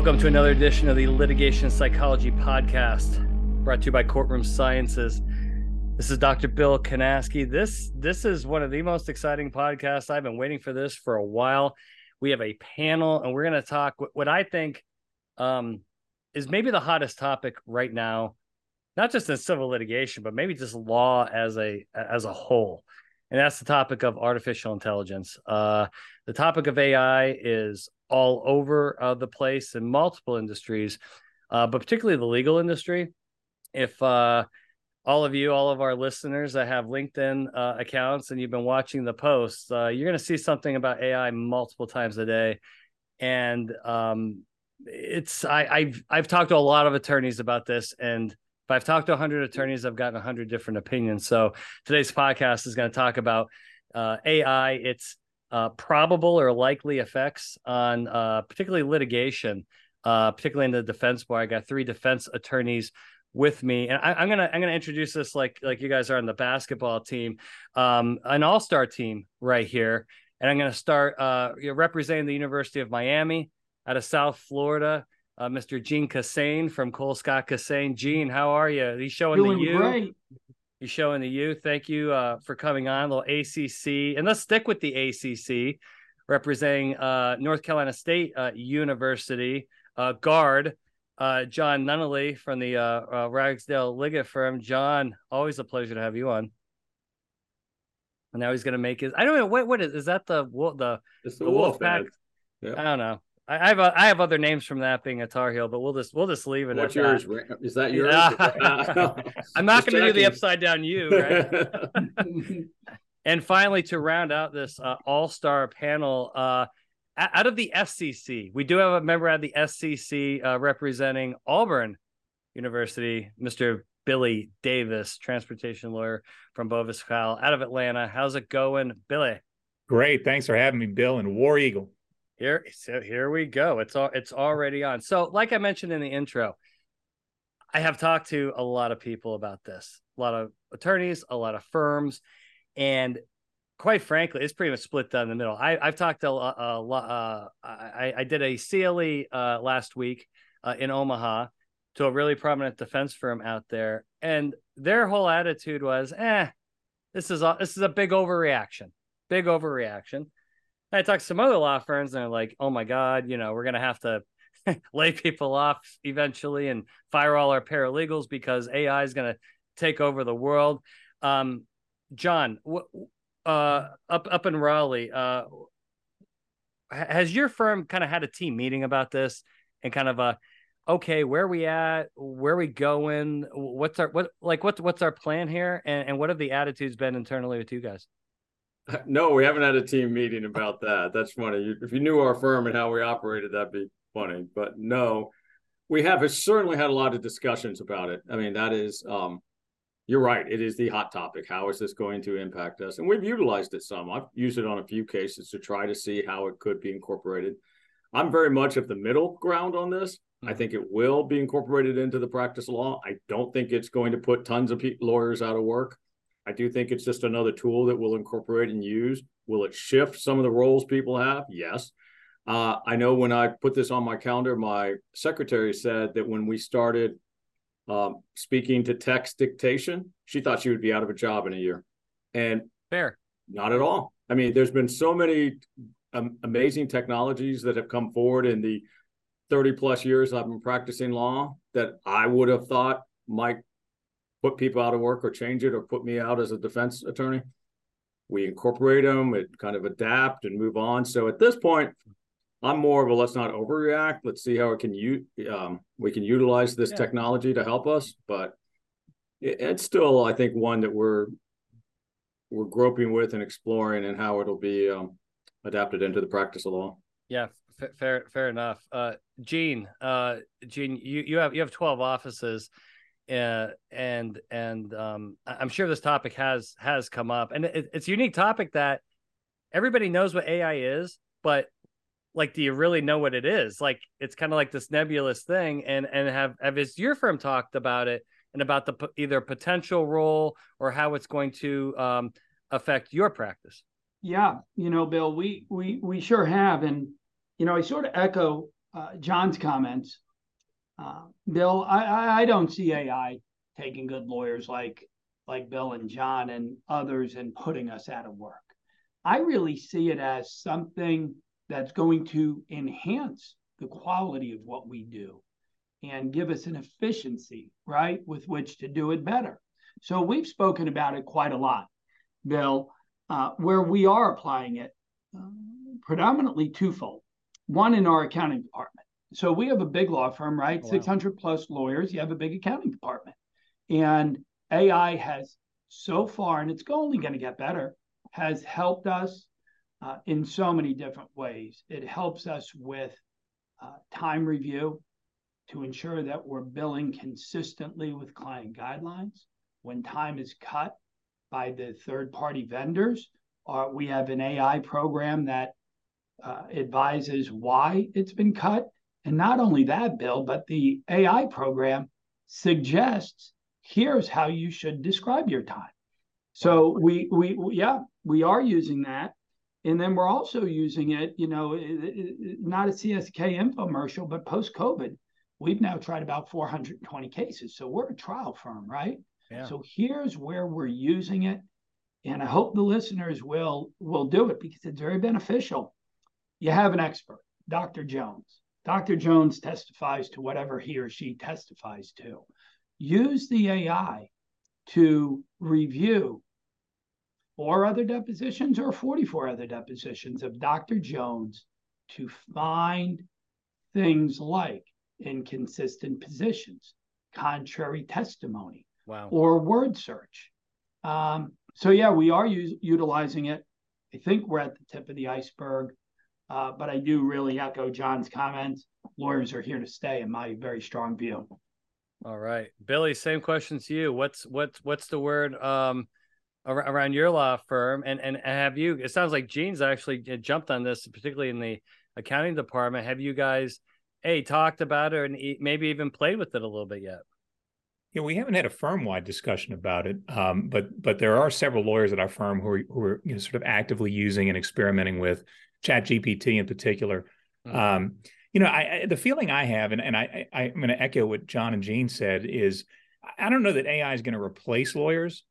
Welcome to another edition of the Litigation Psychology Podcast, brought to you by Courtroom Sciences. This is Dr. Bill Kanasky. This this is one of the most exciting podcasts. I've been waiting for this for a while. We have a panel, and we're going to talk what I think um, is maybe the hottest topic right now, not just in civil litigation, but maybe just law as a as a whole. And that's the topic of artificial intelligence. Uh, the topic of AI is all over uh, the place in multiple industries, uh, but particularly the legal industry. If uh, all of you, all of our listeners that have LinkedIn uh, accounts and you've been watching the posts, uh, you're going to see something about AI multiple times a day. And um, it's I, I've I've talked to a lot of attorneys about this, and if I've talked to 100 attorneys, I've gotten 100 different opinions. So today's podcast is going to talk about uh, AI, its uh, probable or likely effects on uh, particularly litigation, uh, particularly in the defense bar. I got three defense attorneys with me, and I, am gonna I'm gonna introduce this like like you guys are on the basketball team, um, an all star team right here, and I'm gonna start uh, representing the University of Miami out of South Florida. Uh, Mr. Gene Kissane from Cole Scott Kissane. Gene, how are you? He's showing Doing the you. Great. You're showing the youth. Thank you uh, for coming on. A little ACC, and let's stick with the ACC, representing uh, North Carolina State uh, University uh, guard uh, John Nunnally from the uh, Ragsdale Liggett firm. John, always a pleasure to have you on. And now he's going to make his. I don't know what what is is that the the it's the, the wolf, wolf pack? Yeah. I don't know. I, have I have other names from that being a Tar Heel, but we'll just we'll just leave it. At what's yours? That. Is that yours? I'm not going to do the upside down U. Right? and finally, to round out this uh, all star panel, uh, out of the SEC, we do have a member at the SEC uh, representing Auburn University, Mr. Billy Davis, transportation lawyer from Bovis Kyle out of Atlanta. How's it going, Billy? Great. Thanks for having me, Bill, and War Eagle. Here, so here we go. It's all it's already on. So, like I mentioned in the intro, I have talked to a lot of people about this, a lot of attorneys, a lot of firms, and quite frankly, it's pretty much split down the middle. I, have talked a lot. Uh, I, I, did a CLE uh, last week uh, in Omaha to a really prominent defense firm out there, and their whole attitude was, "Eh, this is a, this is a big overreaction, big overreaction." I talked to some other law firms and they're like, oh my God, you know, we're going to have to lay people off eventually and fire all our paralegals because AI is going to take over the world. Um, John, uh, up up in Raleigh, uh, has your firm kind of had a team meeting about this and kind of a okay, where we at, where we going, what's our what like what's what's our plan here, and and what have the attitudes been internally with you guys? No, we haven't had a team meeting about that. That's funny. If you knew our firm and how we operated, that'd be funny. But no, we have certainly had a lot of discussions about it. I mean, that is, um, you're right. It is the hot topic. How is this going to impact us? And we've utilized it some. I've used it on a few cases to try to see how it could be incorporated. I'm very much of the middle ground on this. I think it will be incorporated into the practice law. I don't think it's going to put tons of lawyers out of work. I do think it's just another tool that we'll incorporate and use. Will it shift some of the roles people have? Yes. Uh, I know when I put this on my calendar, my secretary said that when we started um, speaking to text dictation, she thought she would be out of a job in a year. And fair, not at all. I mean, there's been so many um, amazing technologies that have come forward in the 30 plus years I've been practicing law that I would have thought might put people out of work or change it or put me out as a defense attorney. We incorporate them, it kind of adapt and move on. So at this point, I'm more of a let's not overreact. Let's see how it can you um, we can utilize this yeah. technology to help us. But it, it's still, I think, one that we're we're groping with and exploring, and how it'll be um, adapted into the practice of law. Yeah, f- fair fair enough. Uh, Gene, uh, Gene, you you have you have 12 offices uh, and and um, I'm sure this topic has has come up, and it, it's a unique topic that everybody knows what AI is, but like, do you really know what it is? Like, it's kind of like this nebulous thing, and and have have your firm talked about it and about the either potential role or how it's going to um, affect your practice? Yeah, you know, Bill, we we we sure have, and you know, I sort of echo uh, John's comments, uh, Bill, I, I don't see AI taking good lawyers like like Bill and John and others and putting us out of work. I really see it as something that's going to enhance the quality of what we do and give us an efficiency, right, with which to do it better. So we've spoken about it quite a lot, Bill, uh, where we are applying it uh, predominantly twofold. One in our accounting department. So we have a big law firm, right? Oh, wow. 600 plus lawyers. You have a big accounting department. And AI has so far, and it's only going to get better, has helped us uh, in so many different ways. It helps us with uh, time review to ensure that we're billing consistently with client guidelines. When time is cut by the third party vendors, uh, we have an AI program that uh, advises why it's been cut. And not only that, Bill, but the AI program suggests here's how you should describe your time. So we, we, we yeah, we are using that. And then we're also using it, you know, not a CSK infomercial, but post COVID, we've now tried about 420 cases. So we're a trial firm, right? Yeah. So here's where we're using it. And I hope the listeners will will do it because it's very beneficial. You have an expert, Dr. Jones. Dr. Jones testifies to whatever he or she testifies to. Use the AI to review four other depositions or 44 other depositions of Dr. Jones to find things like inconsistent positions, contrary testimony, wow. or word search. Um, so, yeah, we are u- utilizing it. I think we're at the tip of the iceberg, uh, but I do really echo John's comments. Lawyers are here to stay, in my very strong view. All right, Billy. Same question to you. What's what's what's the word? Um, around your law firm and and have you it sounds like gene's actually uh, jumped on this particularly in the accounting department have you guys a talked about it and maybe even played with it a little bit yet yeah we haven't had a firm-wide discussion about it um, but but there are several lawyers at our firm who are, who are you know, sort of actively using and experimenting with chat gpt in particular mm-hmm. um, you know I, I, the feeling i have and, and I, I i'm going to echo what john and Gene said is i don't know that ai is going to replace lawyers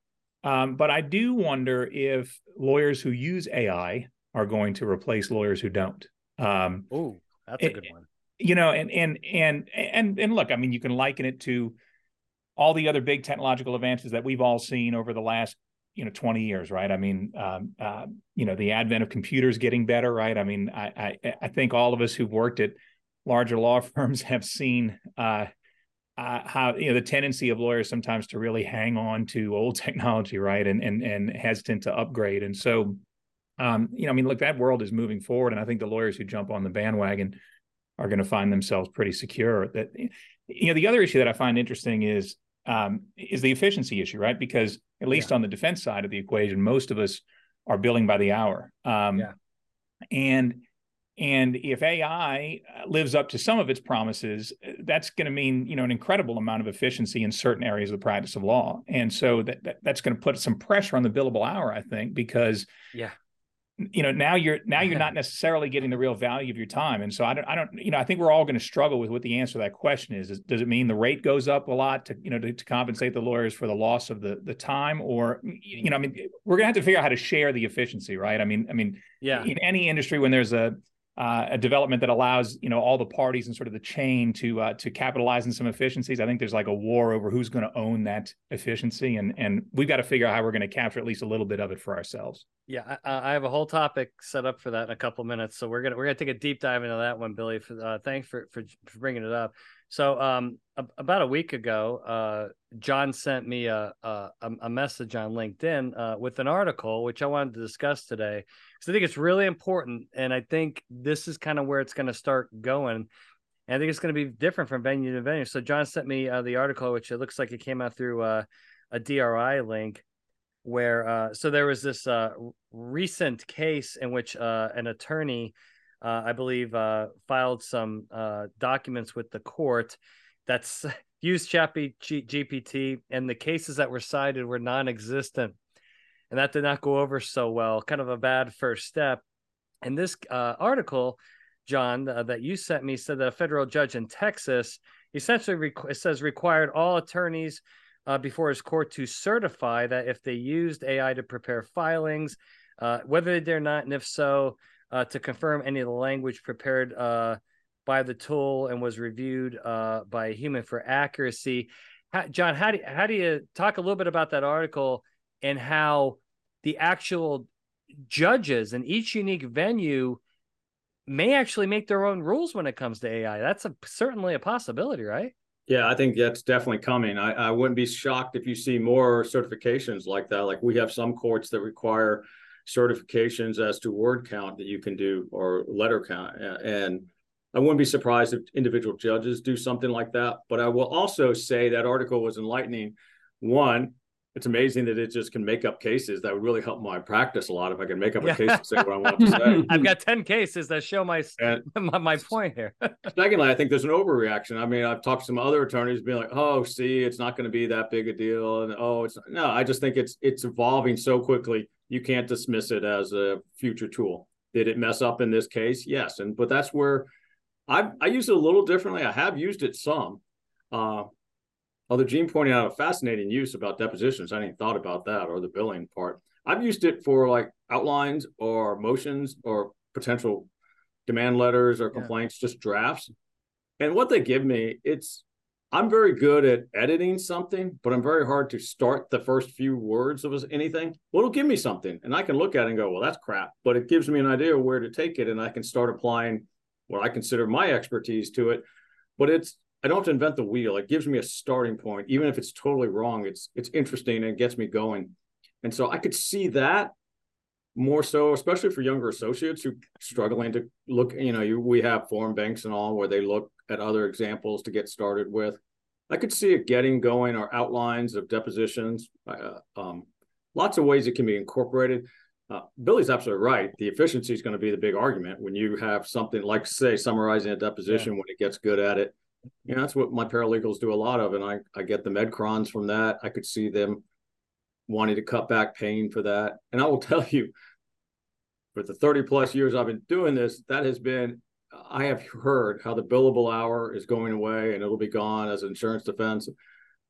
um, but I do wonder if lawyers who use AI are going to replace lawyers who don't. Um, oh, that's a good one. You know, and and and and and look, I mean, you can liken it to all the other big technological advances that we've all seen over the last you know 20 years right i mean um, uh, you know the advent of computers getting better right i mean i i, I think all of us who've worked at larger law firms have seen uh, uh, how you know the tendency of lawyers sometimes to really hang on to old technology, right, and and and hesitant to upgrade. And so, um, you know, I mean, look, that world is moving forward, and I think the lawyers who jump on the bandwagon are going to find themselves pretty secure. That you know, the other issue that I find interesting is um, is the efficiency issue, right? Because at least yeah. on the defense side of the equation, most of us are billing by the hour. Um, yeah. And and if AI uh, lives up to some of its promises, uh, that's going to mean you know an incredible amount of efficiency in certain areas of the practice of law, and so that, that that's going to put some pressure on the billable hour, I think, because yeah, you know now you're now you're not necessarily getting the real value of your time, and so I don't I don't you know I think we're all going to struggle with what the answer to that question is. is does it mean the rate goes up a lot to you know to, to compensate the lawyers for the loss of the the time, or you know I mean we're going to have to figure out how to share the efficiency, right? I mean I mean yeah, in any industry when there's a uh, a development that allows you know all the parties and sort of the chain to uh, to capitalize on some efficiencies. I think there's like a war over who's going to own that efficiency, and and we've got to figure out how we're going to capture at least a little bit of it for ourselves. Yeah, I, I have a whole topic set up for that in a couple minutes, so we're gonna we're gonna take a deep dive into that one, Billy. For, uh, thanks for, for for bringing it up. So um, about a week ago, uh, John sent me a, a, a message on LinkedIn uh, with an article which I wanted to discuss today because I think it's really important, and I think this is kind of where it's going to start going. And I think it's going to be different from venue to venue. So John sent me uh, the article, which it looks like it came out through uh, a DRI link, where uh, so there was this uh, recent case in which uh, an attorney uh, I believe, filed some documents with the court that's used ChatGPT, and the cases that were cited were non-existent, and that did not go over so well. Kind of a bad first step. And this uh, article John, uh, that you sent me said that a federal judge in Texas essentially requ- says required all attorneys uh, before his court to certify that if they used AI to prepare filings, uh, whether they did or not, and if so, uh, to confirm any of the language prepared uh, by the tool and was reviewed by a human for accuracy. How, John, how do how do you talk a little bit about that article and how the actual judges in each unique venue may actually make their own rules when it comes to AI? That's a, certainly a possibility, right? Yeah, I think that's definitely coming. I, I wouldn't be shocked if you see more certifications like that. Like we have some courts that require certifications as to word count that you can do or letter count. And I wouldn't be surprised if individual judges do something like that. But I will also say that article was enlightening. One, it's amazing that it just can make up cases that would really help my practice a lot if I can make up a case to say what I want to say. I've got 10 cases that show my and, my, my, point here. secondly, I think there's an overreaction. I mean, I've talked to some other attorneys being like, oh, see, it's not going to be that big a deal. And oh, it's no, I just think it's it's evolving so quickly. You can't dismiss it as a future tool. Did it mess up in this case? Yes. And but that's where I I use it a little differently. I have used it some. Uh, although Gene pointed out a fascinating use about depositions. I hadn't thought about that or the billing part. I've used it for like outlines or motions or potential demand letters or complaints, yeah. just drafts. And what they give me, it's I'm very good at editing something, but I'm very hard to start the first few words of anything. Well, it'll give me something, and I can look at it and go, "Well, that's crap," but it gives me an idea of where to take it, and I can start applying what I consider my expertise to it. But it's I don't have to invent the wheel. It gives me a starting point, even if it's totally wrong. It's it's interesting and it gets me going. And so I could see that more so, especially for younger associates who struggling to look. You know, you, we have form banks and all where they look at other examples to get started with. I could see it getting going or outlines of depositions. Uh, um, lots of ways it can be incorporated. Uh, Billy's absolutely right. The efficiency is going to be the big argument when you have something like, say, summarizing a deposition yeah. when it gets good at it. You know, that's what my paralegals do a lot of, and I I get the medcrons from that. I could see them wanting to cut back pain for that, and I will tell you, for the thirty plus years I've been doing this, that has been. I have heard how the billable hour is going away and it'll be gone as insurance defense.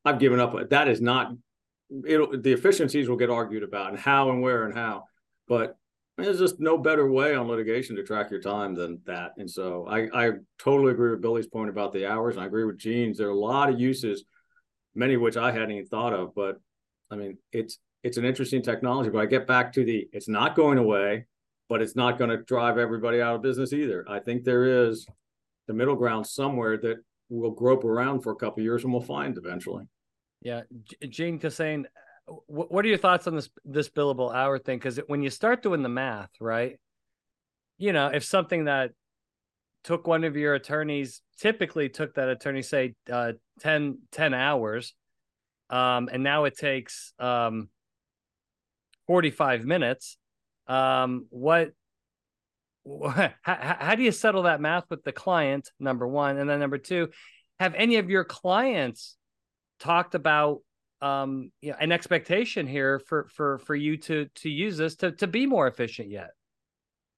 I've given up. That is not. It'll, the efficiencies will get argued about and how and where and how but there's just no better way on litigation to track your time than that. And so I, I totally agree with Billy's point about the hours. And I agree with Gene's. There are a lot of uses, many of which I hadn't even thought of. But I mean, it's it's an interesting technology. But I get back to the it's not going away, but it's not going to drive everybody out of business either. I think there is the middle ground somewhere that we'll grope around for a couple years and we'll find eventually. Yeah, Gene Kissane, what are your thoughts on this this billable hour thing? Because when you start doing the math, right? You know, if something that took one of your attorneys typically took that attorney say uh, 10, 10 hours um, and now it takes um, 45 minutes um, what how, how do you settle that math with the client number one and then number two have any of your clients talked about um you know, an expectation here for for for you to to use this to to be more efficient yet.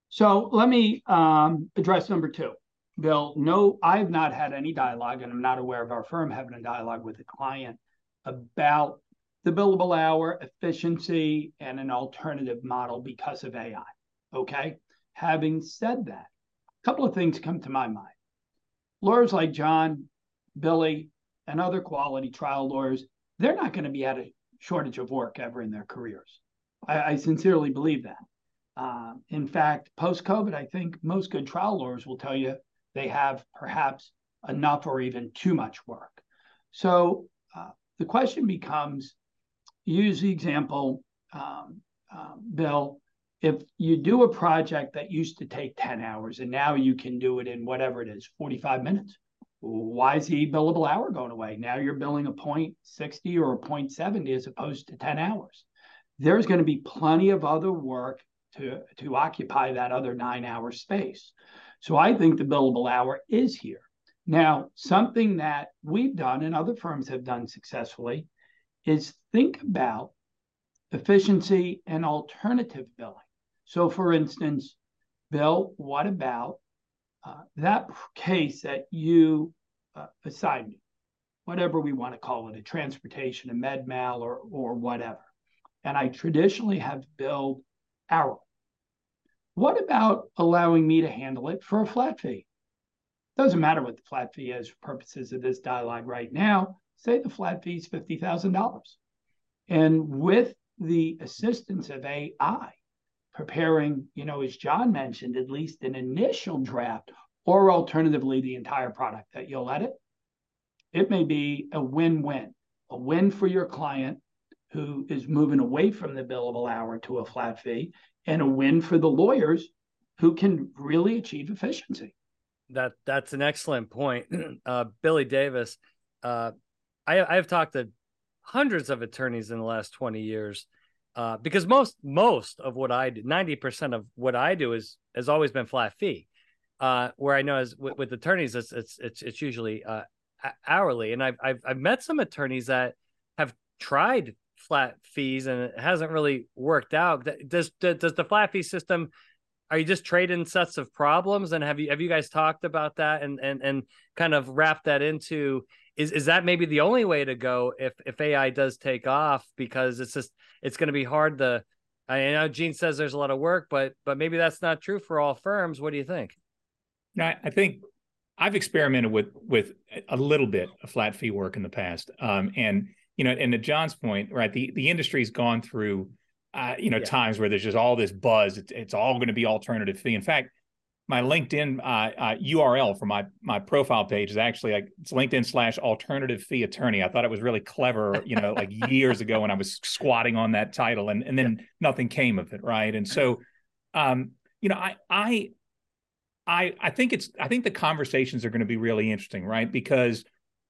So let me um address number two. Bill no i've not had any dialogue and i'm not aware of our firm having a dialogue with a client about the billable hour efficiency and an alternative model because of ai okay? Having said that a couple of things come to my mind. Lawyers like john billy and other quality trial lawyers they're not going to be at a shortage of work ever in their careers. I, I sincerely believe that. Uh, in fact, post COVID, I think most good trial lawyers will tell you they have perhaps enough or even too much work. So uh, the question becomes use the example, um, uh, Bill. If you do a project that used to take 10 hours and now you can do it in whatever it is, 45 minutes, why is the billable hour going away? Now you're billing a point 60 or a point 70 as opposed to 10 hours. There's going to be plenty of other work to, to occupy that other nine hour space. So I think the billable hour is here. Now, something that we've done and other firms have done successfully is think about efficiency and alternative billing. So, for instance, Bill, what about uh, that case that you uh, assigned me, whatever we want to call it, a transportation, a med mal, or or whatever, and I traditionally have billed hourly. What about allowing me to handle it for a flat fee? Doesn't matter what the flat fee is for purposes of this dialogue right now. Say the flat fee is fifty thousand dollars, and with the assistance of AI, preparing, you know, as John mentioned, at least an initial draft, or alternatively the entire product that you'll edit, it may be a win-win, a win for your client who is moving away from the billable hour to a flat fee, and a win for the lawyers who can really achieve efficiency. That that's an excellent point, uh, Billy Davis. Uh, I I've talked to hundreds of attorneys in the last twenty years, uh, because most most of what I do, ninety percent of what I do is has always been flat fee. Uh, where I know is with, with attorneys, it's it's it's, it's usually uh, hourly, and I've, I've I've met some attorneys that have tried flat fees and it hasn't really worked out. Does does the flat fee system? Are you just trading sets of problems? And have you have you guys talked about that and and and kind of wrap that into is is that maybe the only way to go if if AI does take off because it's just it's going to be hard to I know Gene says there's a lot of work, but but maybe that's not true for all firms. What do you think? No, I think I've experimented with with a little bit of flat fee work in the past, um, and you know, and to John's point, right, the the industry's gone through, uh, you know, yeah. times where there's just all this buzz. It's, it's all going to be alternative fee. In fact, my LinkedIn uh, uh, URL for my my profile page is actually like it's LinkedIn slash alternative fee attorney. I thought it was really clever, you know, like years ago when I was squatting on that title, and and then nothing came of it, right? And so, um, you know, I I I I think it's I think the conversations are going to be really interesting, right? Because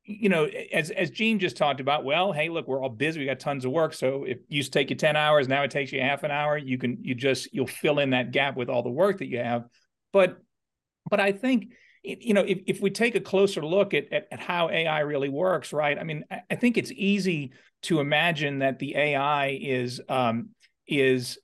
you know, as as Gene just talked about, well, hey, look, we're all busy. We got tons of work. So if you used to take you 10 hours, now it takes you half an hour. You can you just you'll fill in that gap with all the work that you have. But but I think you know if, if we take a closer look at, at, at how AI really works, right? I mean, I, I, think it's easy to imagine that the AI is um, is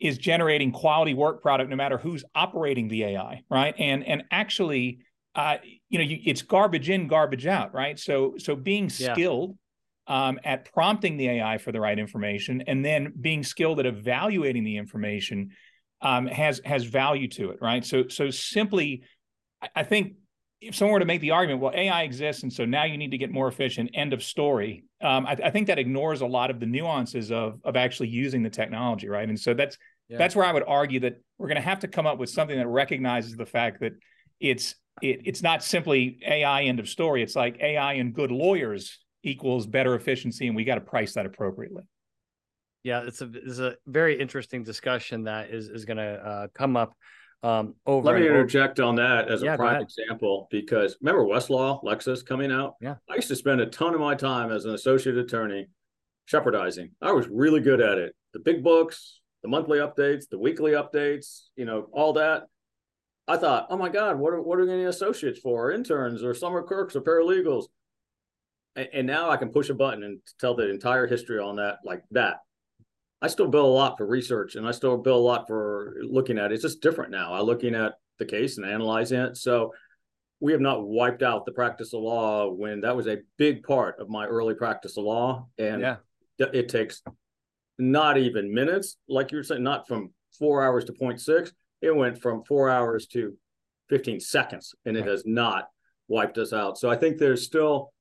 is generating quality work product no matter who's operating the AI, right? And and actually, uh, you know, you, it's garbage in, garbage out, right? So so being skilled yeah. um, at prompting the AI for the right information, and then being skilled at evaluating the information um, has has value to it, right? So so simply, I think if someone were to make the argument, well, AI exists, and so now you need to get more efficient. End of story. Um, I, I, think that ignores a lot of the nuances of of actually using the technology, right? And so that's yeah. that's where I would argue that we're going to have to come up with something that recognizes the fact that it's it, it's not simply AI. End of story. It's like AI and good lawyers equals better efficiency, and we got to price that appropriately yeah, it's a it's a very interesting discussion that is is going to uh, come up. Um, over. Let me interject over. on that as yeah, a prime example because remember Westlaw, Lexis coming out. Yeah, I used to spend a ton of my time as an associate attorney Shepardizing. I was really good at it. The big books, the monthly updates, the weekly updates, you know, all that. I thought, oh my God, what are what are any associates for? Interns or summer clerks or paralegals? And, and now I can push a button and tell the entire history on that like that I still bill a lot for research and I still bill a lot for looking at it. It's just different now. I'm looking at the case and analyzing it. So we have not wiped out the practice of law when that was a big part of my early practice of law. And yeah. it takes not even minutes, like you were saying, not from four hours to 0.6. It went from four hours to 15 seconds and it has not wiped us out. So I think there's still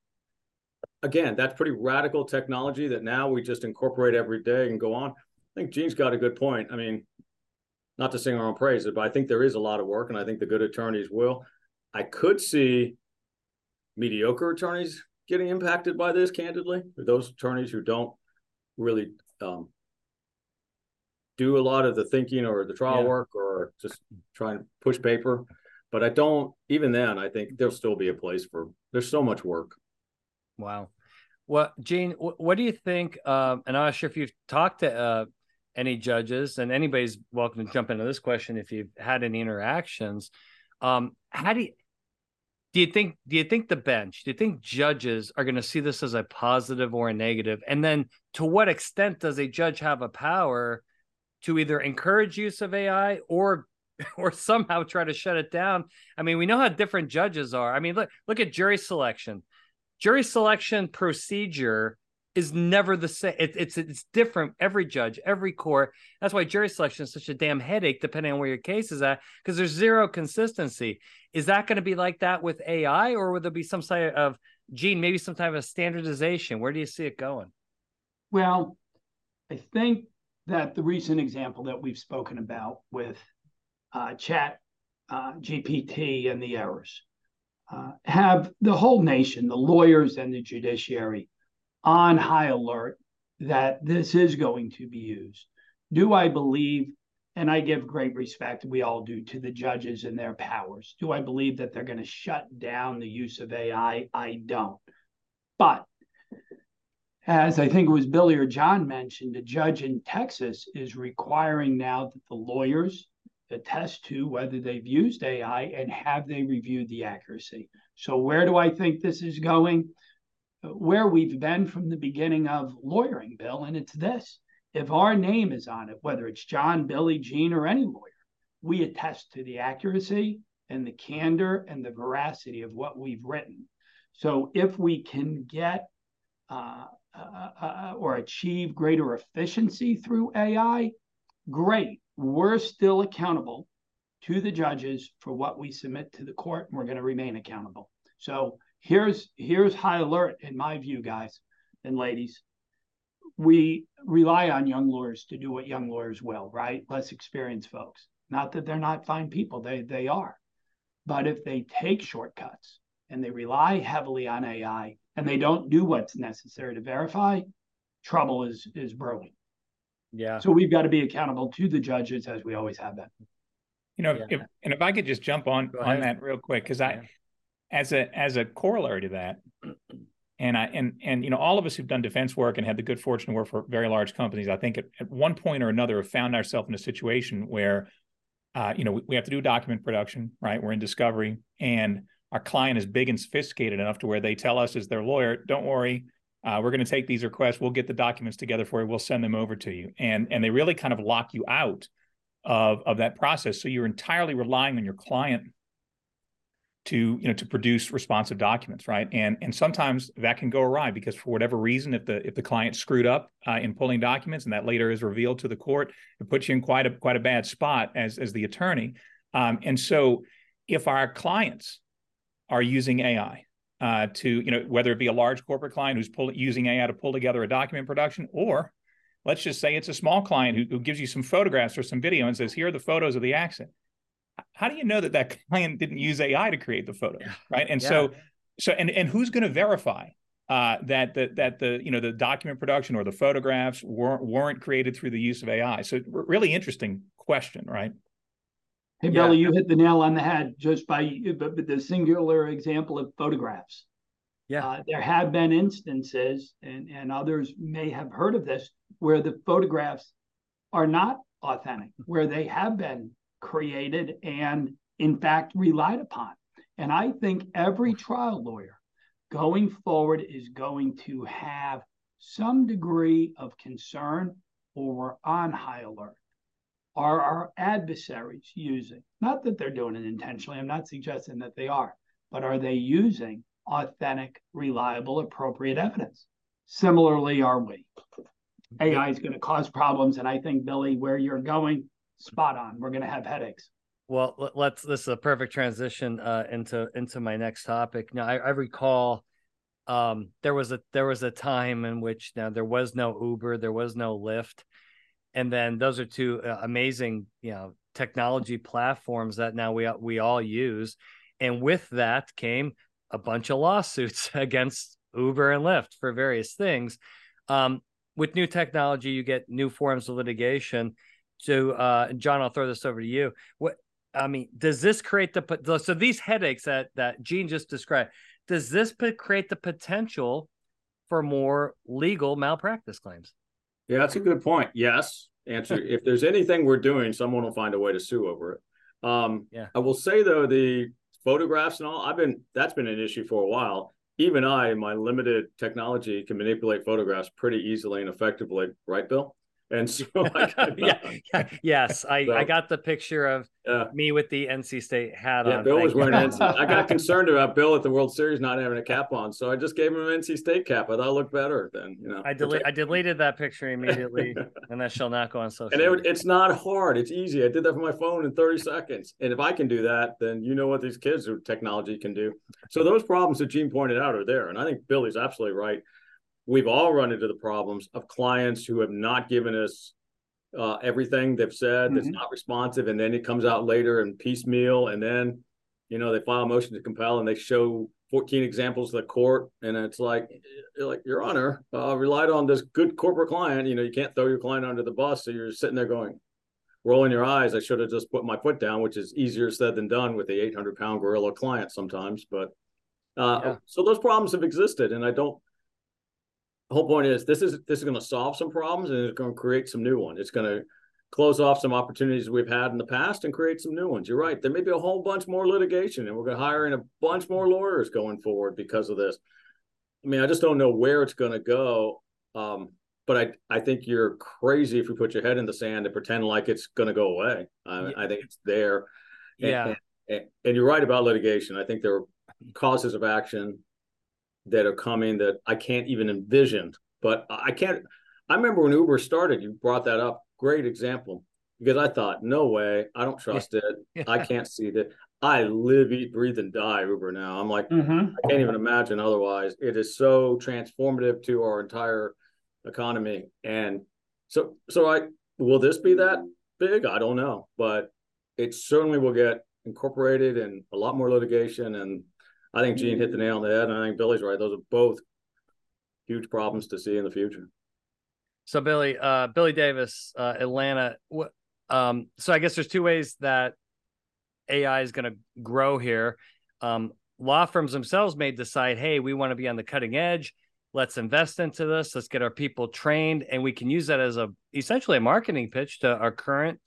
again, that's pretty radical technology that now we just incorporate every day and go on. I think Gene's got a good point. I mean, not to sing our own praises, but I think there is a lot of work, and I think the good attorneys will. I could see mediocre attorneys getting impacted by this, candidly, those attorneys who don't really um, do a lot of the thinking or the trial yeah. work or just try and push paper. But I don't, even then, I think there'll still be a place for, there's so much work. Wow. Well, Gene, what do you think? Um, and I'm not sure if you've talked to uh, any judges, and anybody's welcome to jump into this question if you've had any interactions. Um, how do you do you think do you think the bench do you think judges are going to see this as a positive or a negative and then to what extent does a judge have a power to either encourage use of ai or or somehow try to shut it down. I mean, we know how different judges are. I mean, look look at jury selection. Jury selection procedure is never the same. It, it's it's different every judge, every court. That's why jury selection is such a damn headache, depending on where your case is at, because there's zero consistency. Is that going to be like that with AI, or would there be some sort of gene, maybe some type of standardization? Where do you see it going? Well, I think that the recent example that we've spoken about with uh, Chat uh, GPT and the errors uh, have the whole nation, the lawyers and the judiciary, on high alert that this is going to be used. Do I believe, and I give great respect, we all do, to the judges and their powers. Do I believe that they're going to shut down the use of AI? I don't. But as I think it was Billy or John mentioned, a judge in Texas is requiring now that the lawyers attest to whether they've used AI and have they reviewed the accuracy. So, where do I think this is going? Where we've been from the beginning of lawyering, Bill, and it's this. If our name is on it, whether it's John, Billy, Gene, or any lawyer, we attest to the accuracy and the candor and the veracity of what we've written. So, if we can get uh, uh, uh, or achieve greater efficiency through AI, great. We're still accountable to the judges for what we submit to the court, and we're going to remain accountable. So here's here's high alert in my view, guys and ladies. We rely on young lawyers to do what young lawyers will, right? Less experienced folks. Not that they're not fine people, they they are. But if they take shortcuts and they rely heavily on AI, and they don't do what's necessary to verify, trouble is is brewing. Yeah. So we've got to be accountable to the judges as we always have been. You know, yeah. if, and if I could just jump on on that real quick, because I, as a as a corollary to that, and I and and you know, all of us who've done defense work and had the good fortune to work for very large companies, I think at, at one point or another have found ourselves in a situation where, uh, you know, we, we have to do document production, right? We're in discovery, and our client is big and sophisticated enough to where they tell us as their lawyer, don't worry, uh, we're going to take these requests. We'll get the documents together for you. We'll send them over to you. And and they really kind of lock you out of of that process. So you're entirely relying on your client to you know to produce responsive documents, right? And and sometimes that can go awry because for whatever reason, if the if the client screwed up uh, in pulling documents and that later is revealed to the court, it puts you in quite a quite a bad spot as as the attorney. Um, and so if our clients are using AI uh, to, you know, whether it be a large corporate client who's pull, using AI to pull together a document production, or let's just say it's a small client who, who gives you some photographs or some video and says, here are the photos of the accident. How do you know that that client didn't use AI to create the photo, yeah. right? And yeah. so, so, and and who's going to verify uh, that the, that the you know the document production or the photographs weren't weren't created through the use of AI? So, really interesting question, right? Hey, yeah. Billy, you hit the nail on the head just by the singular example of photographs. Yeah. Uh, there have been instances, and, and others may have heard of this, where the photographs are not authentic, where they have been created and, in fact, relied upon. And I think every trial lawyer going forward is going to have some degree of concern or on high alert are our adversaries using? Not that they're doing it intentionally, I'm not suggesting that they are, but are they using authentic, reliable, appropriate evidence? Similarly, are we? AI is going to cause problems. And I think, Billy, where you're going, spot on. We're going to have headaches. Well, let's. This is a perfect transition uh, into into my next topic. Now, I, I recall um, there was a there was a time in which now there was no Uber, there was no Lyft, and then those are two uh, amazing you know technology platforms that now we we all use. And with that came a bunch of lawsuits against uber and lyft for various things. Um, with new technology you get new forms of litigation. So uh, john i'll throw this over to you. What i mean does this create the so these headaches that that gene just described does this create the potential for more legal malpractice claims yeah, that's a good point. Yes. Answer if there's anything we're doing, someone will find a way to sue over it. Um, yeah. I will say though, the photographs and all, I've been that's been an issue for a while. Even I, in my limited technology, can manipulate photographs pretty easily and effectively, right, Bill? And so, I, yeah, yeah, yes, I, So- I got the picture of yeah, me with the NC State hat yeah. on. Bill was wearing NC. I got concerned about Bill at the World Series not having a cap on, so I just gave him an NC State cap. I thought it looked better then, you know. I delete I deleted that picture immediately, and that shall not go on social. And it, media. it's not hard. It's easy. I did that for my phone in 30 seconds. And if I can do that, then you know what these kids with technology can do. So those problems that Gene pointed out are there. And I think Billy's absolutely right. We've all run into the problems of clients who have not given us uh, everything they've said that's Mhm. not responsive. And then it comes out later and piecemeal. And then, you know, they file a motion to compel and they show 14 examples to the court. And it's like, like, Your Honor, uh, relied on this good corporate client. You know, you can't throw your client under the bus. So you're sitting there going, rolling your eyes. I should have just put my foot down, which is easier said than done with the 800 pound gorilla client sometimes. But uh, Yeah. so those problems have existed, and I don't. The whole point is this is this is going to solve some problems and it's going to create some new ones. It's going to close off some opportunities we've had in the past and create some new ones. You're right. There may be a whole bunch more litigation, and we're going to hire in a bunch more lawyers going forward because of this. I mean, I just don't know where it's going to go. Um, but I, I think you're crazy if you put your head in the sand and pretend like it's going to go away. I, Yeah. I think it's there. And- yeah, And, and you're right about litigation. I think there are causes of action that are coming that I can't even envision. But I can't. I remember when Uber started, you brought that up. Great example. Because I thought, no way, I don't trust it. I can't see that. I live, eat, breathe, and die Uber now. I'm like, Mhm. I can't even imagine otherwise. It is so transformative to our entire economy. And so, so I will this be that big? I don't know, but it certainly will get incorporated in a lot more litigation. And I think Gene hit the nail on the head, and I think Billy's right. Those are both huge problems to see in the future. So Billy, uh, Billy Davis, uh, Atlanta. What? Um, so I guess there's two ways that AI is going to grow here. Um, law firms themselves may decide, hey, we want to be on the cutting edge. Let's invest into this. Let's get our people trained, and we can use that as a essentially a marketing pitch to our current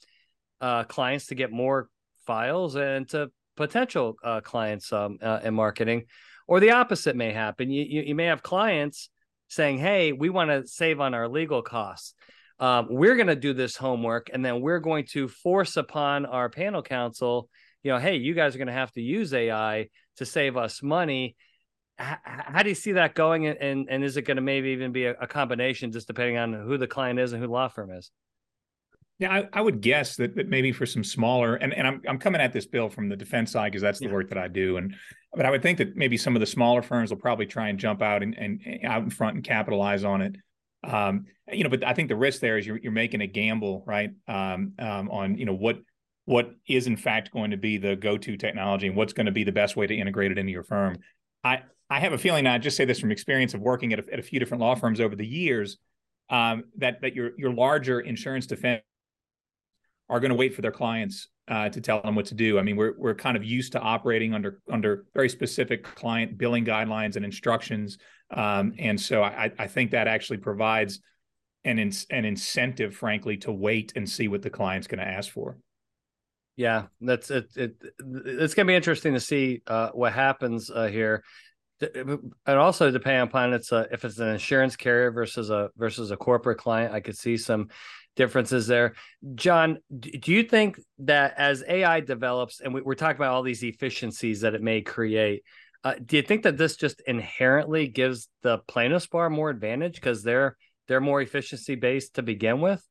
uh, clients to get more files and to potential uh, clients um, uh, in marketing. Or the opposite may happen. You, you you may have clients saying, "Hey, we want to save on our legal costs. Um, we're going to do this homework, and then we're going to force upon our panel counsel, you know, hey, you guys are going to have to use AI to save us money." H- how do you see that going, and and, is it going to maybe even be a, a combination, just depending on who the client is and who the law firm is? Yeah, I, I would guess that, that maybe for some smaller, and, and I'm I'm coming at this bill from the defense side because that's the Yeah. work that I do, and but I would think that maybe some of the smaller firms will probably try and jump out and, and, and out in front and capitalize on it. Um, you know, but I think the risk there is you're you're making a gamble, right? Um, um, on you know what what is in fact going to be the go-to technology and what's going to be the best way to integrate it into your firm. I I have a feeling, I just say this from experience of working at a, at a few different law firms over the years, um, that that your your larger insurance defense are going to wait for their clients uh, to tell them what to do. I mean, we're we're kind of used to operating under under very specific client billing guidelines and instructions, um, and so I, I think that actually provides an in, an incentive, frankly, to wait and see what the client's going to ask for. Yeah, that's it. it it's going to be interesting to see uh, what happens uh, here. And also depending upon it's a, if it's an insurance carrier versus a versus a corporate client, I could see some differences there. John, do you think that as AI develops, and we, are talking about all these efficiencies that it may create, uh, do you think that this just inherently gives the plaintiffs bar more advantage because they're they're more efficiency based to begin with?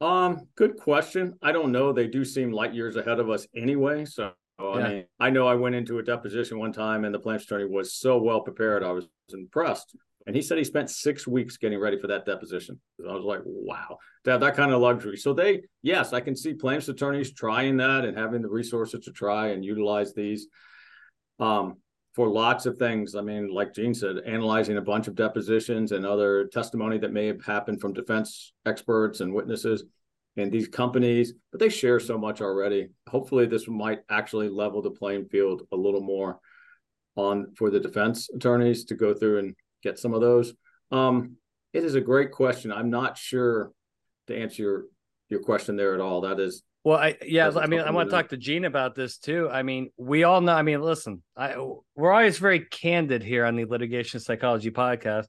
Um, good question. I don't know. They do seem light years ahead of us anyway. So I Yeah. mean, I know I went into a deposition one time and the plaintiff's attorney was so well prepared. I was impressed. And he said he spent six weeks getting ready for that deposition. I was like, wow, to have that kind of luxury. So they, yes, I can see plaintiff's attorneys trying that and having the resources to try and utilize these um, for lots of things. I mean, like Gene said, analyzing a bunch of depositions and other testimony that may have happened from defense experts and witnesses and these companies, but they share so much already. Hopefully, this might actually level the playing field a little more on for the defense attorneys to go through and get some of those. Um, it is a great question. I'm not sure to answer your your question there at all. That is Well, I yeah, I mean, I want to talk to Gene about this too. I mean, we all know. I mean, listen, I we're always very candid here on the litigation psychology podcast.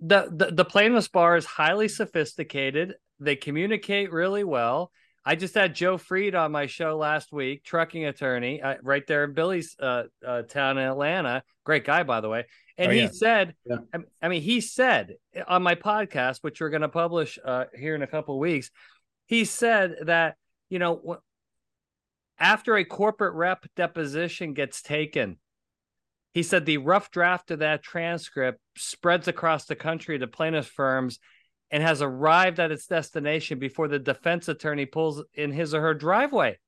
the, the the plaintiffs bar is highly sophisticated. They communicate really well. I just had Joe Fried on my show last week, trucking attorney, uh, right there in Billy's uh, uh, town in Atlanta. Great guy, by the way. And Oh, he yeah. said, Yeah. I, I mean, he said on my podcast, which we're going to publish uh, here in a couple of weeks, he said that you know after a corporate rep deposition gets taken, he said the rough draft of that transcript spreads across the country to plaintiff firms and has arrived at its destination before the defense attorney pulls in his or her driveway.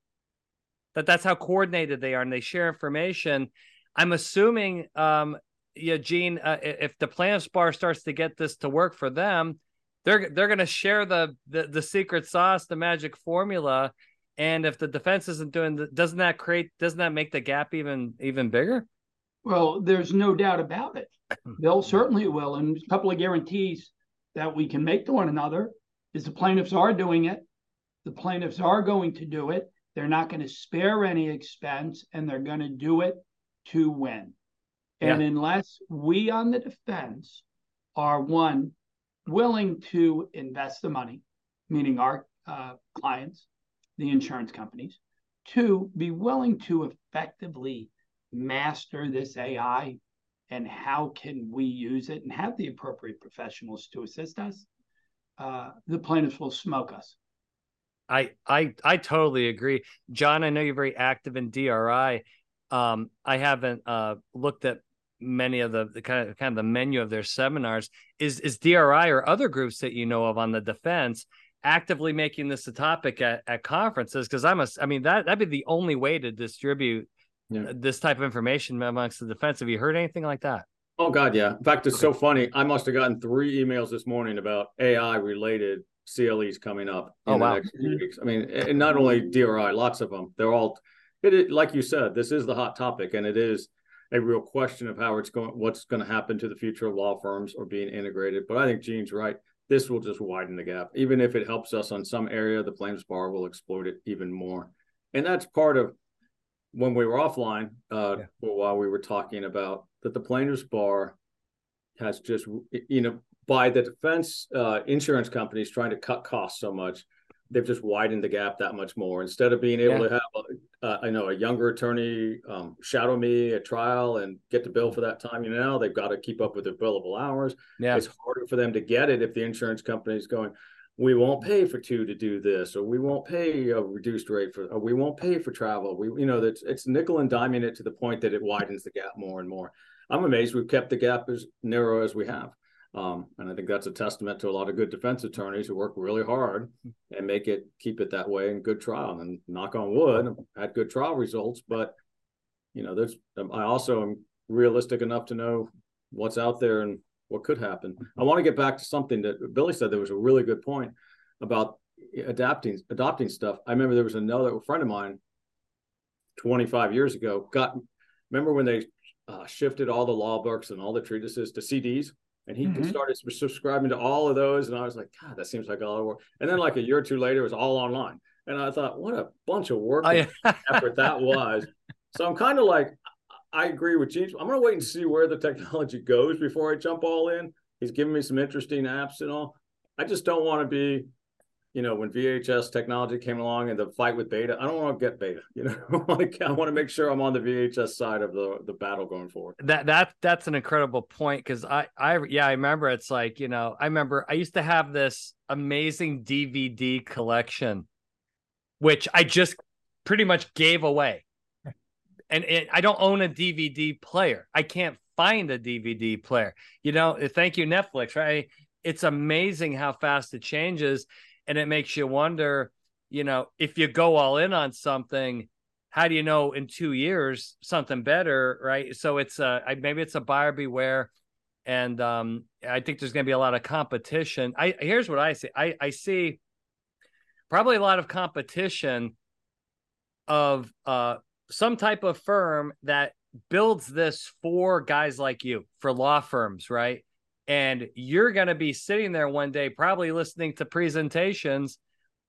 That that's how coordinated they are, and they share information. I'm assuming, um, yeah, Gene, uh, if the plaintiff's bar starts to get this to work for them, they're they're going to share the, the the secret sauce, the magic formula. And if the defense isn't doing, the, doesn't that create? Doesn't that make the gap even even bigger? Well, there's no doubt about it. Bill certainly will. And a couple of guarantees that we can make to one another is the plaintiffs are doing it. The plaintiffs are going to do it. They're not going to spare any expense and they're going to do it to win. And unless we on the defense are one willing to invest the money, meaning our uh, clients, the insurance companies, two, be willing to effectively master this AI and how can we use it and have the appropriate professionals to assist us, uh, the plaintiffs will smoke us. I I I totally agree, John. I know you're very active in DRI. Um, I haven't uh, looked at many of the, the kind of kind of the menu of their seminars. Is is DRI or other groups that you know of on the defense actively making this a topic at, at conferences? Because I'm a, I mean that that'd be the only way to distribute Yeah. this type of information amongst the defense. Have you heard anything like that? Oh God, yeah. In fact, it's so funny. I must have gotten three emails this morning about AI related CLEs coming up oh, in Oh, the wow. next few weeks. I mean, and not only DRI, lots of them. They're all it is like you said, this is the hot topic, and it is a real question of how it's going, what's going to happen to the future of law firms or being integrated. But I think Gene's right. This will just widen the gap. Even if it helps us on some area, the plaintiffs bar will exploit it even more. And that's part of when we were offline uh, Yeah. for a while, we were talking about that the plaintiffs bar has just, you know, by the defense uh, insurance companies trying to cut costs so much, they've just widened the gap that much more. Instead of being able Yeah. to have, a, uh, I know, a younger attorney um, shadow me at trial and get the bill for that time, you know, they've got to keep up with their billable hours. Yeah, It's harder for them to get it if the insurance company is going, we won't pay for two to do this, or we won't pay a reduced rate for, or we won't pay for travel. We, you know, that's it's nickel and diming it to the point that it widens the gap more and more. I'm amazed we've kept the gap as narrow as we have. Um, and I think that's a testament to a lot of good defense attorneys who work really hard and make it keep it that way in good trial. And knock on wood, had good trial results, but you know, there's I also am realistic enough to know what's out there and what could happen. I want to get back to something that Billy said. There was a really good point about adapting, adopting stuff. I remember there was another friend of mine, 25 years ago. Got remember when they uh, shifted all the law books and all the treatises to CDs, and he Mhm. started subscribing to all of those. And I was like, God, that seems like a lot of work. And then like a year or two later, it was all online. And I thought, what a bunch of work Oh, yeah. effort that was. So I'm kind of like, I agree with Gene. I'm going to wait and see where the technology goes before I jump all in. He's giving me some interesting apps and all. I just don't want to be, you know, when VHS technology came along and the fight with beta, I don't want to get beta. You know, to, I want to make sure I'm on the VHS side of the the battle going forward. that that that's an incredible point because I I yeah I remember it's like you know I remember I used to have this amazing DVD collection, which I just pretty much gave away, and it, I don't own a DVD player. I can't find a DVD player. You know, thank you Netflix. Right? It's amazing how fast it changes, and it makes you wonder. You know, if you go all in on something, how do you know in two years something better right? So it's uh maybe it's a buyer beware. And um i think there's going to be a lot of competition. I here's what i see. I i see probably a lot of competition of uh some type of firm that builds this for guys like you for law firms right and you're going to be sitting there one day probably listening to presentations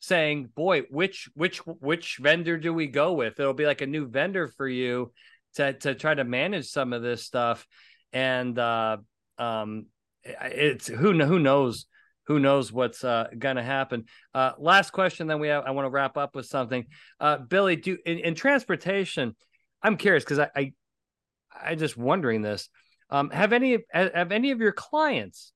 saying, "Boy, which which which vendor do we go with?" It'll be like a new vendor for you to to try to manage some of this stuff, and uh, um, it's who who knows who knows what's uh, going to happen. Uh, last question, then we have. I want to wrap up with something. Uh, Billy, do in, in transportation? I'm curious because I, I I just wondering this. Um, have any have any of your clients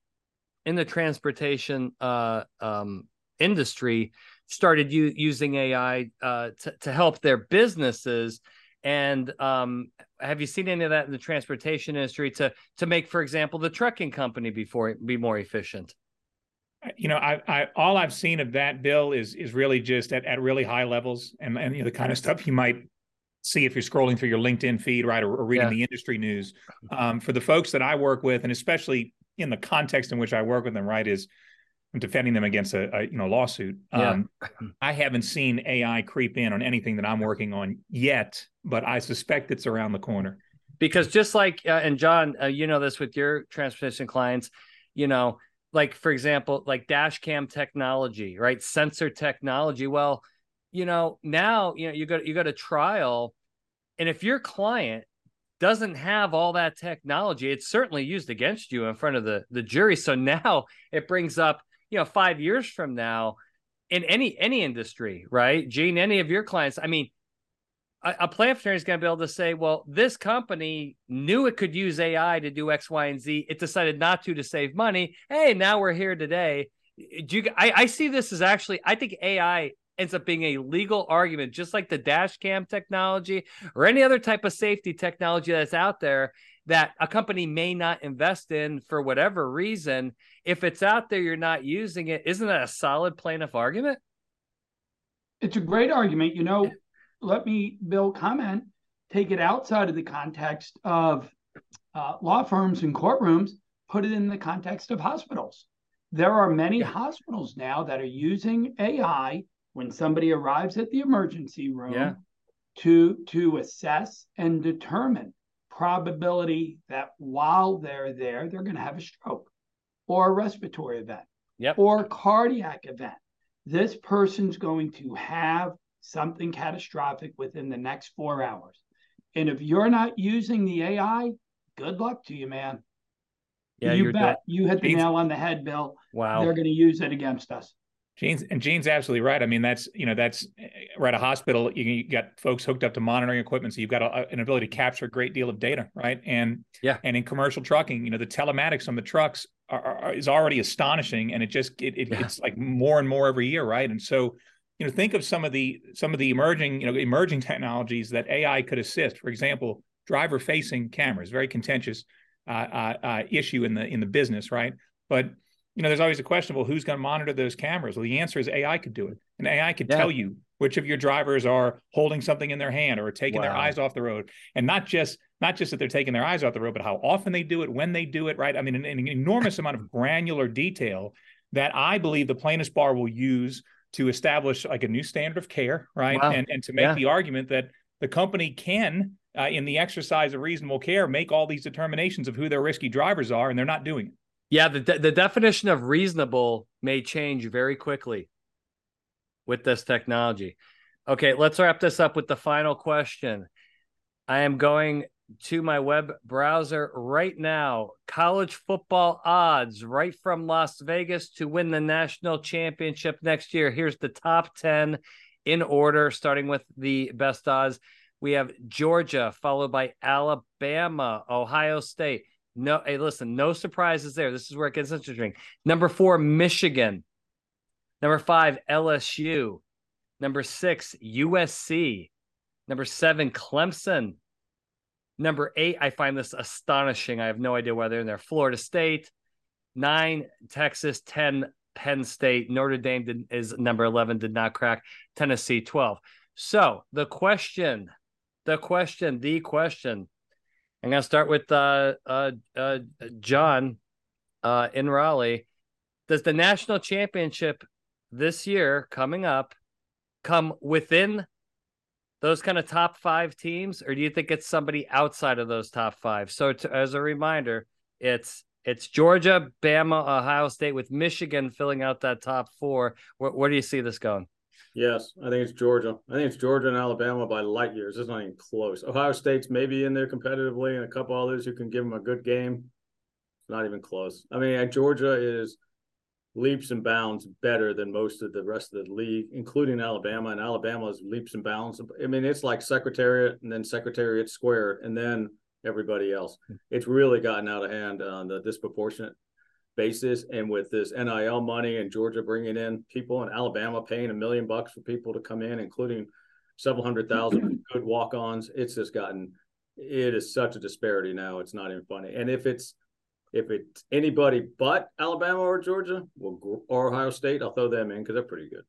in the transportation uh, um, industry started u- using AI uh, to to help their businesses? And um, have you seen any of that in the transportation industry to to make, for example, the trucking company before be more efficient? you know, I, I all I've seen of that bill is is really just at, at really high levels and and you know, the kind of stuff you might see if you're scrolling through your LinkedIn feed, right, or, or reading yeah. the industry news. Um, for the folks that I work with, and especially in the context in which I work with them, right, is I'm defending them against a, a you know lawsuit. Yeah. Um, I haven't seen AI creep in on anything that I'm working on yet, but I suspect it's around the corner. Because just like uh, and John, uh, you know this with your transportation clients, you know like for example like dash cam technology right sensor technology well you know now you know you got you got a trial and if your client doesn't have all that technology it's certainly used against you in front of the the jury so now it brings up you know 5 years from now in any any industry right Gene any of your clients i mean a, a plant attorney is going to be able to say, well, this company knew it could use AI to do X, Y, and Z. It decided not to to save money. Hey, now we're here today. Do you, I, I see this as actually, I think AI ends up being a legal argument, just like the dash cam technology or any other type of safety technology that's out there that a company may not invest in for whatever reason. If it's out there, you're not using it. Isn't that a solid plaintiff argument? It's a great argument. You know, let me, Bill, comment, take it outside of the context of uh, law firms and courtrooms, put it in the context of hospitals. There are many yeah. hospitals now that are using AI when somebody arrives at the emergency room yeah. to to assess and determine probability that while they're there, they're going to have a stroke or a respiratory event yep. or a cardiac event. This person's going to have something catastrophic within the next four hours. And if you're not using the AI, good luck to you, man. Yeah, you bet. you hit the nail on the head, Bill. Wow. They're going to use it against us. Gene's and Gene's absolutely right. I mean, that's you know that's right. A hospital, you, you got folks hooked up to monitoring equipment, so you've got a, an ability to capture a great deal of data, right? And yeah, and in commercial trucking, you know, the telematics on the trucks are, are, is already astonishing, and it just it, it yeah. it's like more and more every year, right? And so you know think of some of the some of the emerging you know emerging technologies that AI could assist. For example, driver facing cameras, very contentious uh, uh, uh, issue in the in the business, right? But you know, there's always a question: well, who's going to monitor those cameras? Well, the answer is AI could do it, and AI could yeah. tell you which of your drivers are holding something in their hand or taking wow. their eyes off the road, and not just not just that they're taking their eyes off the road, but how often they do it, when they do it, right? I mean, an, an enormous amount of granular detail that I believe the plaintiff's bar will use to establish like a new standard of care, right? Wow. And and to make yeah. the argument that the company can, uh, in the exercise of reasonable care, make all these determinations of who their risky drivers are, and they're not doing it. Yeah, the the definition of reasonable may change very quickly with this technology. Okay, let's wrap this up with the final question. I am going to my web browser right now. College football odds right from Las Vegas to win the national championship next year. Here's the top 10 in order, starting with the best odds. We have Georgia, followed by Alabama, Ohio State. No, hey, listen, no surprises there. This is where it gets interesting. Number four, Michigan. Number five, LSU. Number six, USC. Number seven, Clemson. Number eight, I find this astonishing. I have no idea why they're in there. Florida State, nine, Texas, 10, Penn State. Notre Dame did, is number 11, did not crack. Tennessee, 12. So the question, the question, the question. I'm going to start with uh, uh, uh, John uh, in Raleigh. Does the national championship this year coming up come within those kind of top five teams, or do you think it's somebody outside of those top five? So, to, as a reminder, it's it's Georgia, Bama, Ohio State, with Michigan filling out that top four. Where, where do you see this going? Yes, I think it's Georgia. I think it's Georgia and Alabama by light years. It's not even close. Ohio State's maybe in there competitively, and a couple others who can give them a good game. It's not even close. I mean, Georgia is leaps and bounds better than most of the rest of the league, including Alabama. And Alabama is leaps and bounds. I mean, it's like Secretariat and then Secretariat squared, and then everybody else. Hmm. It's really gotten out of hand on the disproportionate basis. And with this NIL money and Georgia bringing in people and Alabama paying a million bucks for people to come in, including several hundred thousand good walk ons, it's just gotten, it is such a disparity now. It's not even funny. And if it's, if it's anybody but Alabama or Georgia well, or Ohio State, I'll throw them in because they're pretty good.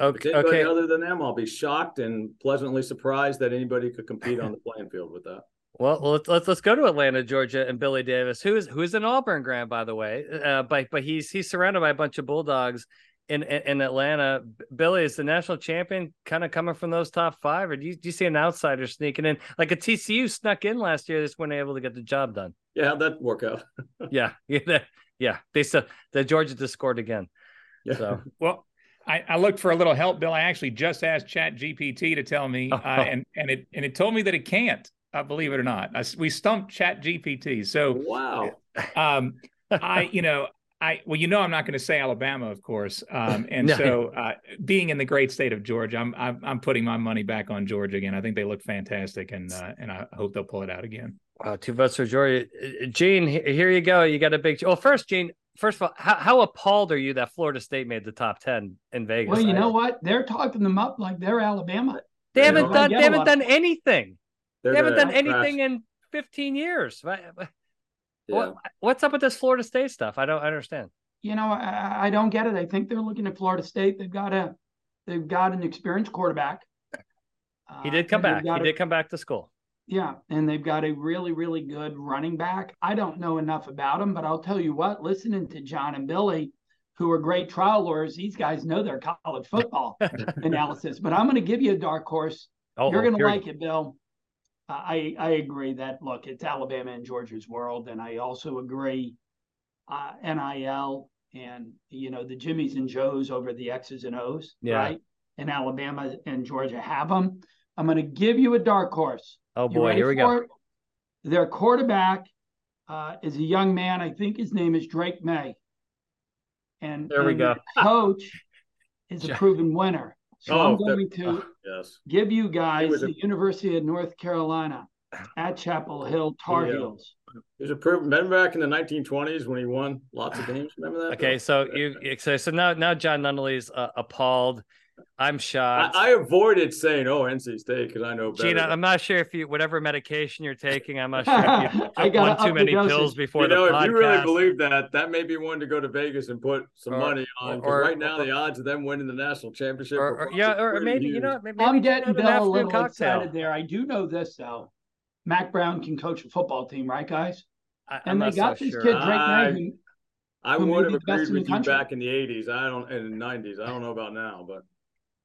Okay. okay. Other than them, I'll be shocked and pleasantly surprised that anybody could compete on the playing field with that. Well, let's let's let's go to Atlanta, Georgia, and Billy Davis, who is who is an Auburn grad, by the way. Uh, but but he's he's surrounded by a bunch of Bulldogs in in, in Atlanta. Billy is the national champion, kind of coming from those top five, or do you, do you see an outsider sneaking in, like a TCU snuck in last year, just weren't able to get the job done? Yeah, that work out. yeah, yeah, yeah. They said the Georgia just scored again. Yeah. So well, I, I, looked for a little help, Bill. I actually just asked ChatGPT to tell me, uh, and and it and it told me that it can't. Uh, believe it or not, I, we stumped ChatGPT. So wow. Um, I you know I well you know I'm not going to say Alabama, of course. Um, and no. so uh, being in the great state of Georgia, I'm, I'm, I'm putting my money back on Georgia again. I think they look fantastic, and uh, and I hope they'll pull it out again. Wow, two votes for Georgia. Uh, Gene, here you go. You got a big. Well, first, Gene, first of all, how, how appalled are you that Florida State made the top ten in Vegas? Well, you know what? They're talking them up like they're Alabama. They haven't done. They haven't done anything. They're they haven't done anything in 15 years. Yeah. What, what's up with this Florida State stuff? I don't understand. You know, I, I, don't get it. I think they're looking at Florida State. They've got a they've got an experienced quarterback. He did come uh, back. He a, did come back to school. Yeah, and they've got a really really good running back. I don't know enough about him, but I'll tell you what. Listening to John and Billy, who are great trial lawyers, these guys know their college football analysis. But I'm going to give you a dark horse. Oh, You're going to like it, Bill. I I agree that look, it's Alabama and Georgia's world, and I also agree uh, NIL and you know the Jimmys and Joes over the X's and O's, yeah. right? And Alabama and Georgia have them. I'm going to give you a dark horse. Oh boy, here we go. It? Their quarterback uh, is a young man. I think his name is Drake Maye. And there we go. coach is a proven winner. So oh, I'm going that, to uh, yes. give you guys the a, University of North Carolina at Chapel Hill Tar Heels. He's a proven. Remember back in the 1920s when he won lots of games. Remember that? Okay, so you so so now now John Nunnally's uh, appalled I'm shocked. I, I avoided saying, "Oh, NC State," because I know better. Gina, I'm not sure if you, whatever medication you're taking, I'm not sure if you I got one too many pills before you know, podcast. If you really believe that, that may be one to go to Vegas and put some or, money on. Or, right now, or, the odds of them winning the national championship, or, yeah, or maybe huge. you know, maybe I'm getting Bill a little cocktail. excited there. I do know this though. Mack Brown can coach a football team, right, guys? I, and they got so this sure. kid Drake I, I would have agreed with you back in the '80s. I don't in the '90s. I don't know about now, but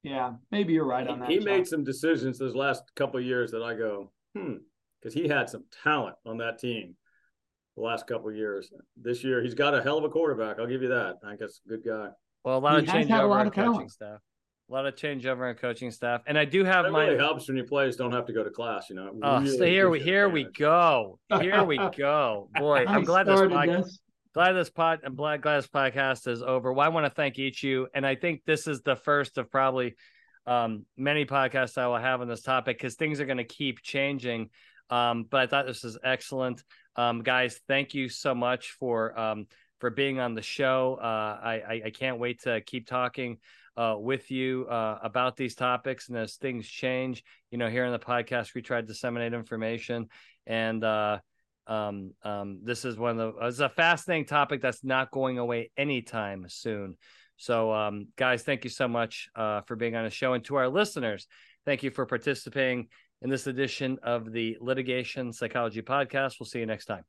yeah, maybe you're right on that. He made some decisions those last couple years that I go, hmm, because he had some talent on that team the last couple years. This year, he's got a hell of a quarterback. I'll give you that. I think that's a good guy. Well, a lot he of changeover in coaching talent. staff. A lot of changeover in coaching staff, and I do have that my. Really helps when your players don't have to go to class. You know. Oh, really so here we here we go. Here we go. Boy, I'm glad this podcast glad this pod I'm glad, glad this podcast is over. Well, I want to thank each you, and I think this is the first of probably um, many podcasts I will have on this topic because things are going to keep changing. Um, but I thought this was excellent, um, guys. Thank you so much for um, for being on the show. Uh, I, I can't wait to keep talking uh, with you uh, about these topics. And as things change, you know, here in the podcast, we try to disseminate information and uh, um, um, this is one of the it's a fascinating topic that's not going away anytime soon. So, um, guys, thank you so much uh, for being on the show, and to our listeners, thank you for participating in this edition of the Litigation Psychology Podcast. We'll see you next time.